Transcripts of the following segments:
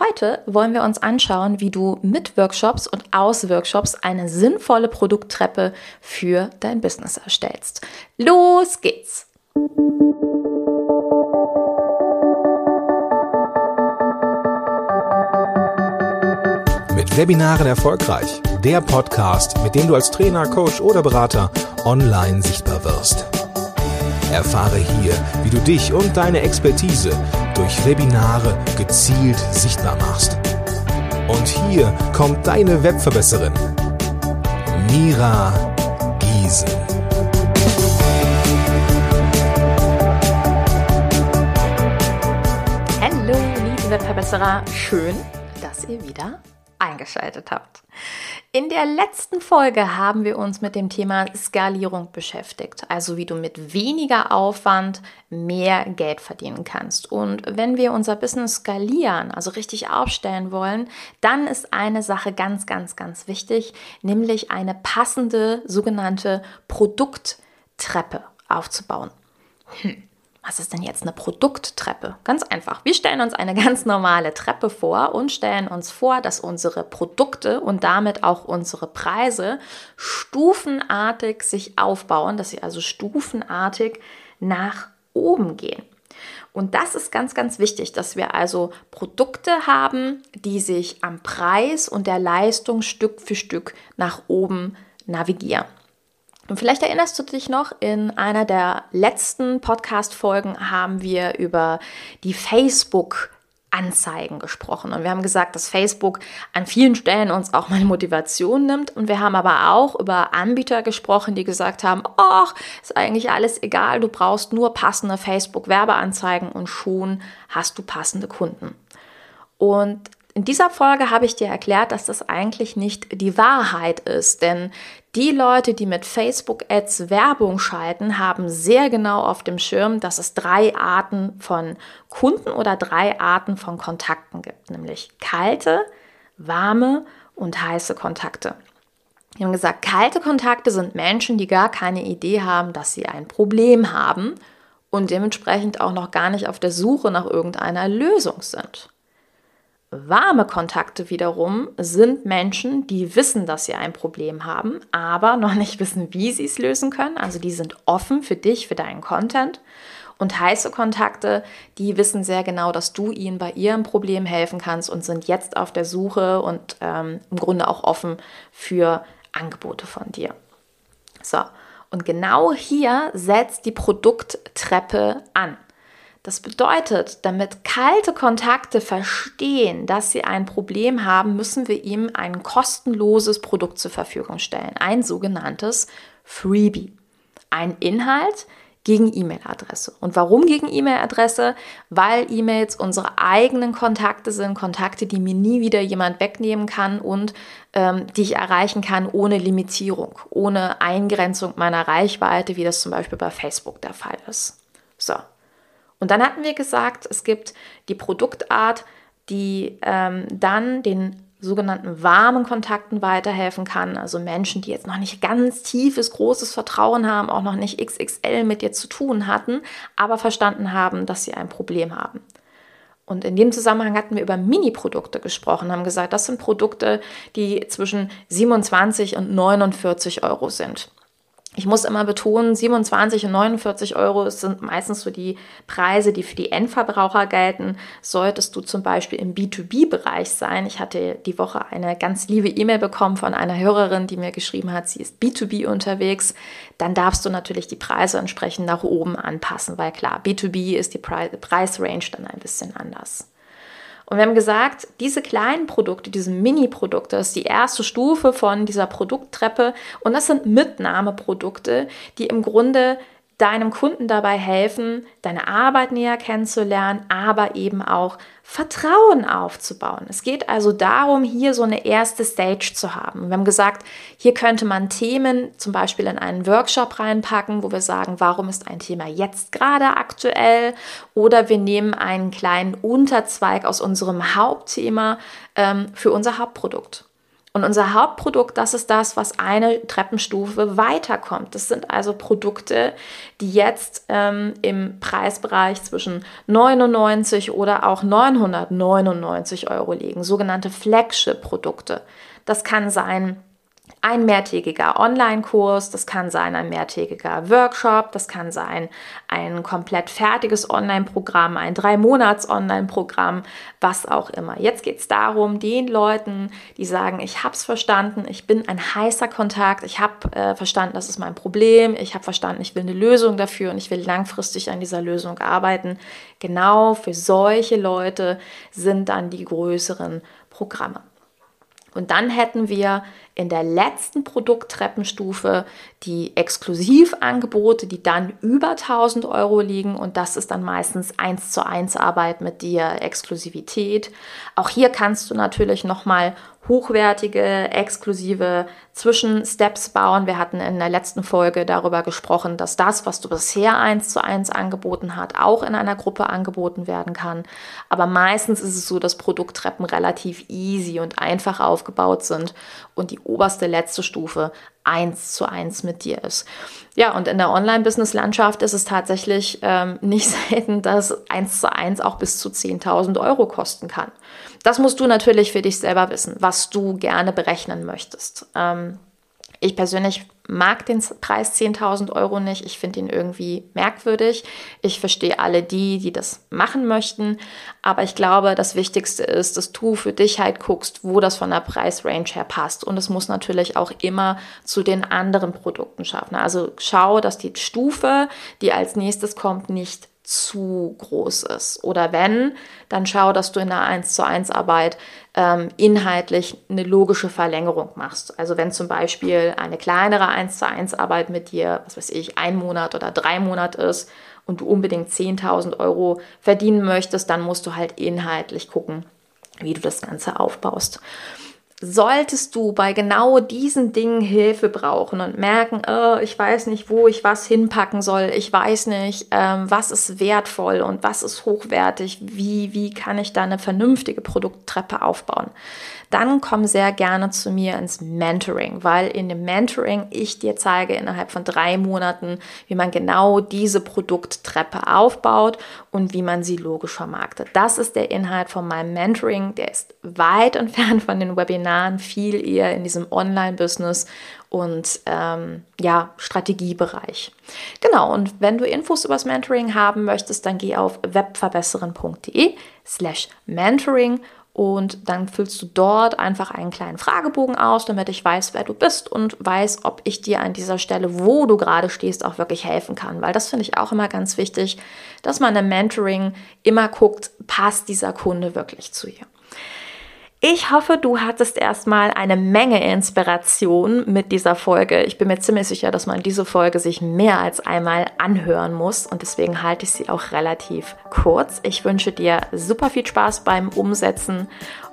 Heute wollen wir uns anschauen, wie du mit Workshops und aus Workshops eine sinnvolle Produkttreppe für dein Business erstellst. Los geht's! Mit Webinaren erfolgreich. Der Podcast, mit dem du als Trainer, Coach oder Berater online sichtbar wirst. Erfahre hier, wie du dich und deine Expertise durch Webinare gezielt sichtbar machst. Und hier kommt deine Webverbesserin, Mira Giesen. Hallo, liebe Webverbesserer, schön, dass ihr wieder eingeschaltet habt. In der letzten Folge haben wir uns mit dem Thema Skalierung beschäftigt, also wie du mit weniger Aufwand mehr Geld verdienen kannst. Und wenn wir unser Business skalieren, also richtig aufstellen wollen, dann ist eine Sache ganz, ganz, ganz wichtig, nämlich eine passende sogenannte Produkttreppe aufzubauen. Hm. Was ist denn jetzt eine Produkttreppe? Ganz einfach. Wir stellen uns eine ganz normale Treppe vor und stellen uns vor, dass unsere Produkte und damit auch unsere Preise stufenartig sich aufbauen, dass sie also stufenartig nach oben gehen. Und das ist ganz, ganz wichtig, dass wir also Produkte haben, die sich am Preis und der Leistung Stück für Stück nach oben navigieren. Und vielleicht erinnerst du dich noch, in einer der letzten Podcast-Folgen haben wir über die Facebook- Anzeigen gesprochen. Und wir haben gesagt, dass Facebook an vielen Stellen uns auch mal Motivation nimmt. Und wir haben aber auch über Anbieter gesprochen, die gesagt haben, ach, ist eigentlich alles egal, du brauchst nur passende Facebook-Werbeanzeigen und schon hast du passende Kunden. Und in dieser Folge habe ich dir erklärt, dass das eigentlich nicht die Wahrheit ist, denn die Leute, die mit Facebook-Ads Werbung schalten, haben sehr genau auf dem Schirm, dass es drei Arten von Kunden oder drei Arten von Kontakten gibt, nämlich kalte, warme und heiße Kontakte. Die haben gesagt, kalte Kontakte sind Menschen, die gar keine Idee haben, dass sie ein Problem haben und dementsprechend auch noch gar nicht auf der Suche nach irgendeiner Lösung sind. Warme Kontakte wiederum sind Menschen, die wissen, dass sie ein Problem haben, aber noch nicht wissen, wie sie es lösen können. Also die sind offen für dich, für deinen Content. Und heiße Kontakte, die wissen sehr genau, dass du ihnen bei ihrem Problem helfen kannst und sind jetzt auf der Suche und ähm, im Grunde auch offen für Angebote von dir. So, und genau hier setzt die Produkttreppe an. Das bedeutet, damit kalte Kontakte verstehen, dass sie ein Problem haben, müssen wir ihm ein kostenloses Produkt zur Verfügung stellen, ein sogenanntes Freebie. Ein Inhalt gegen E-Mail-Adresse. Und warum gegen E-Mail-Adresse? Weil E-Mails unsere eigenen Kontakte sind, Kontakte, die mir nie wieder jemand wegnehmen kann und ähm, die ich erreichen kann ohne Limitierung, ohne Eingrenzung meiner Reichweite, wie das zum Beispiel bei Facebook der Fall ist. So, und dann hatten wir gesagt, es gibt die Produktart, die ähm, dann den sogenannten warmen Kontakten weiterhelfen kann. Also Menschen, die jetzt noch nicht ganz tiefes, großes Vertrauen haben, auch noch nicht XXL mit dir zu tun hatten, aber verstanden haben, dass sie ein Problem haben. Und in dem Zusammenhang hatten wir über Mini-Produkte gesprochen, haben gesagt, das sind Produkte, die zwischen 27 und 49 Euro sind. Ich muss immer betonen, 27 und 49 Euro sind meistens so die Preise, die für die Endverbraucher gelten. Solltest du zum Beispiel im B2B-Bereich sein. Ich hatte die Woche eine ganz liebe E-Mail bekommen von einer Hörerin, die mir geschrieben hat, sie ist B2B unterwegs. Dann darfst du natürlich die Preise entsprechend nach oben anpassen, weil klar, B2B ist die Preisrange dann ein bisschen anders. Und wir haben gesagt, diese kleinen Produkte, diese Mini-Produkte, ist die erste Stufe von dieser Produkttreppe. Und das sind Mitnahmeprodukte, die im Grunde deinem Kunden dabei helfen, deine Arbeit näher kennenzulernen, aber eben auch Vertrauen aufzubauen. Es geht also darum, hier so eine erste Stage zu haben. Wir haben gesagt, hier könnte man Themen zum Beispiel in einen Workshop reinpacken, wo wir sagen, warum ist ein Thema jetzt gerade aktuell? Oder wir nehmen einen kleinen Unterzweig aus unserem Hauptthema ähm, für unser Hauptprodukt. Und unser Hauptprodukt, das ist das, was eine Treppenstufe weiterkommt. Das sind also Produkte, die jetzt ähm, im Preisbereich zwischen 99 oder auch 999 Euro liegen, sogenannte Flagship-Produkte. Das kann sein ein mehrtägiger Online-Kurs, das kann sein ein mehrtägiger Workshop, das kann sein ein komplett fertiges Online-Programm, ein drei Monats Online-Programm, was auch immer. Jetzt geht es darum, den Leuten, die sagen, ich habe es verstanden, ich bin ein heißer Kontakt, ich habe äh, verstanden, das ist mein Problem, ich habe verstanden, ich will eine Lösung dafür und ich will langfristig an dieser Lösung arbeiten. Genau für solche Leute sind dann die größeren Programme. Und dann hätten wir in der letzten Produkttreppenstufe die Exklusivangebote, die dann über 1000 Euro liegen. Und das ist dann meistens eins zu eins Arbeit mit dir, Exklusivität. Auch hier kannst du natürlich nochmal hochwertige, exklusive Zwischensteps bauen. Wir hatten in der letzten Folge darüber gesprochen, dass das, was du bisher eins zu eins angeboten hast, auch in einer Gruppe angeboten werden kann. Aber meistens ist es so, dass Produkttreppen relativ easy und einfach aufgebaut sind und die oberste letzte Stufe eins zu eins mit dir ist. Ja, und in der Online-Business-Landschaft ist es tatsächlich ähm, nicht selten, dass eins zu eins auch bis zu 10.000 Euro kosten kann. Das musst du natürlich für dich selber wissen, was du gerne berechnen möchtest. Ähm, ich persönlich mag den Preis 10.000 Euro nicht. Ich finde ihn irgendwie merkwürdig. Ich verstehe alle die, die das machen möchten. Aber ich glaube, das Wichtigste ist, dass du für dich halt guckst, wo das von der Preisrange her passt. Und es muss natürlich auch immer zu den anderen Produkten schaffen. Also schau, dass die Stufe, die als nächstes kommt, nicht zu groß ist. Oder wenn, dann schau, dass du in der 1 zu 1 Arbeit ähm, inhaltlich eine logische Verlängerung machst. Also wenn zum Beispiel eine kleinere 1 zu 1 Arbeit mit dir, was weiß ich, ein Monat oder drei Monate ist und du unbedingt 10.000 Euro verdienen möchtest, dann musst du halt inhaltlich gucken, wie du das Ganze aufbaust. Solltest du bei genau diesen Dingen Hilfe brauchen und merken, oh, ich weiß nicht, wo ich was hinpacken soll, ich weiß nicht, ähm, was ist wertvoll und was ist hochwertig, wie, wie kann ich da eine vernünftige Produkttreppe aufbauen, dann komm sehr gerne zu mir ins Mentoring, weil in dem Mentoring ich dir zeige innerhalb von drei Monaten, wie man genau diese Produkttreppe aufbaut und wie man sie logisch vermarktet. Das ist der Inhalt von meinem Mentoring. Der ist weit entfernt von den Webinaren, viel eher in diesem Online-Business und ähm, ja, Strategiebereich. Genau, und wenn du Infos über das Mentoring haben möchtest, dann geh auf webverbesseren.de slash mentoring und dann füllst du dort einfach einen kleinen Fragebogen aus, damit ich weiß, wer du bist und weiß, ob ich dir an dieser Stelle, wo du gerade stehst, auch wirklich helfen kann. Weil das finde ich auch immer ganz wichtig, dass man im Mentoring immer guckt, passt dieser Kunde wirklich zu ihr. Ich hoffe, du hattest erstmal eine Menge Inspiration mit dieser Folge. Ich bin mir ziemlich sicher, dass man diese Folge sich mehr als einmal anhören muss und deswegen halte ich sie auch relativ kurz. Ich wünsche dir super viel Spaß beim Umsetzen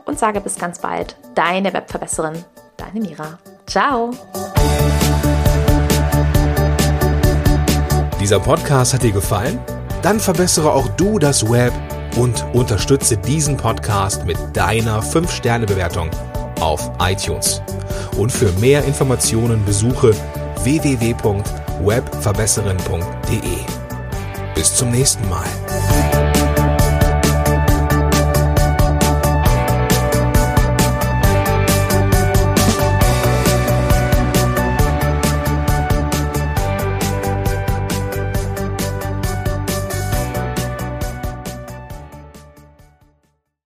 und sage bis ganz bald. Deine Webverbesserin, deine Mira. Ciao! Dieser Podcast hat dir gefallen? Dann verbessere auch du das Web und unterstütze diesen Podcast mit deiner 5-Sterne-Bewertung auf iTunes. Und für mehr Informationen besuche www.webverbesserin.de. Bis zum nächsten Mal.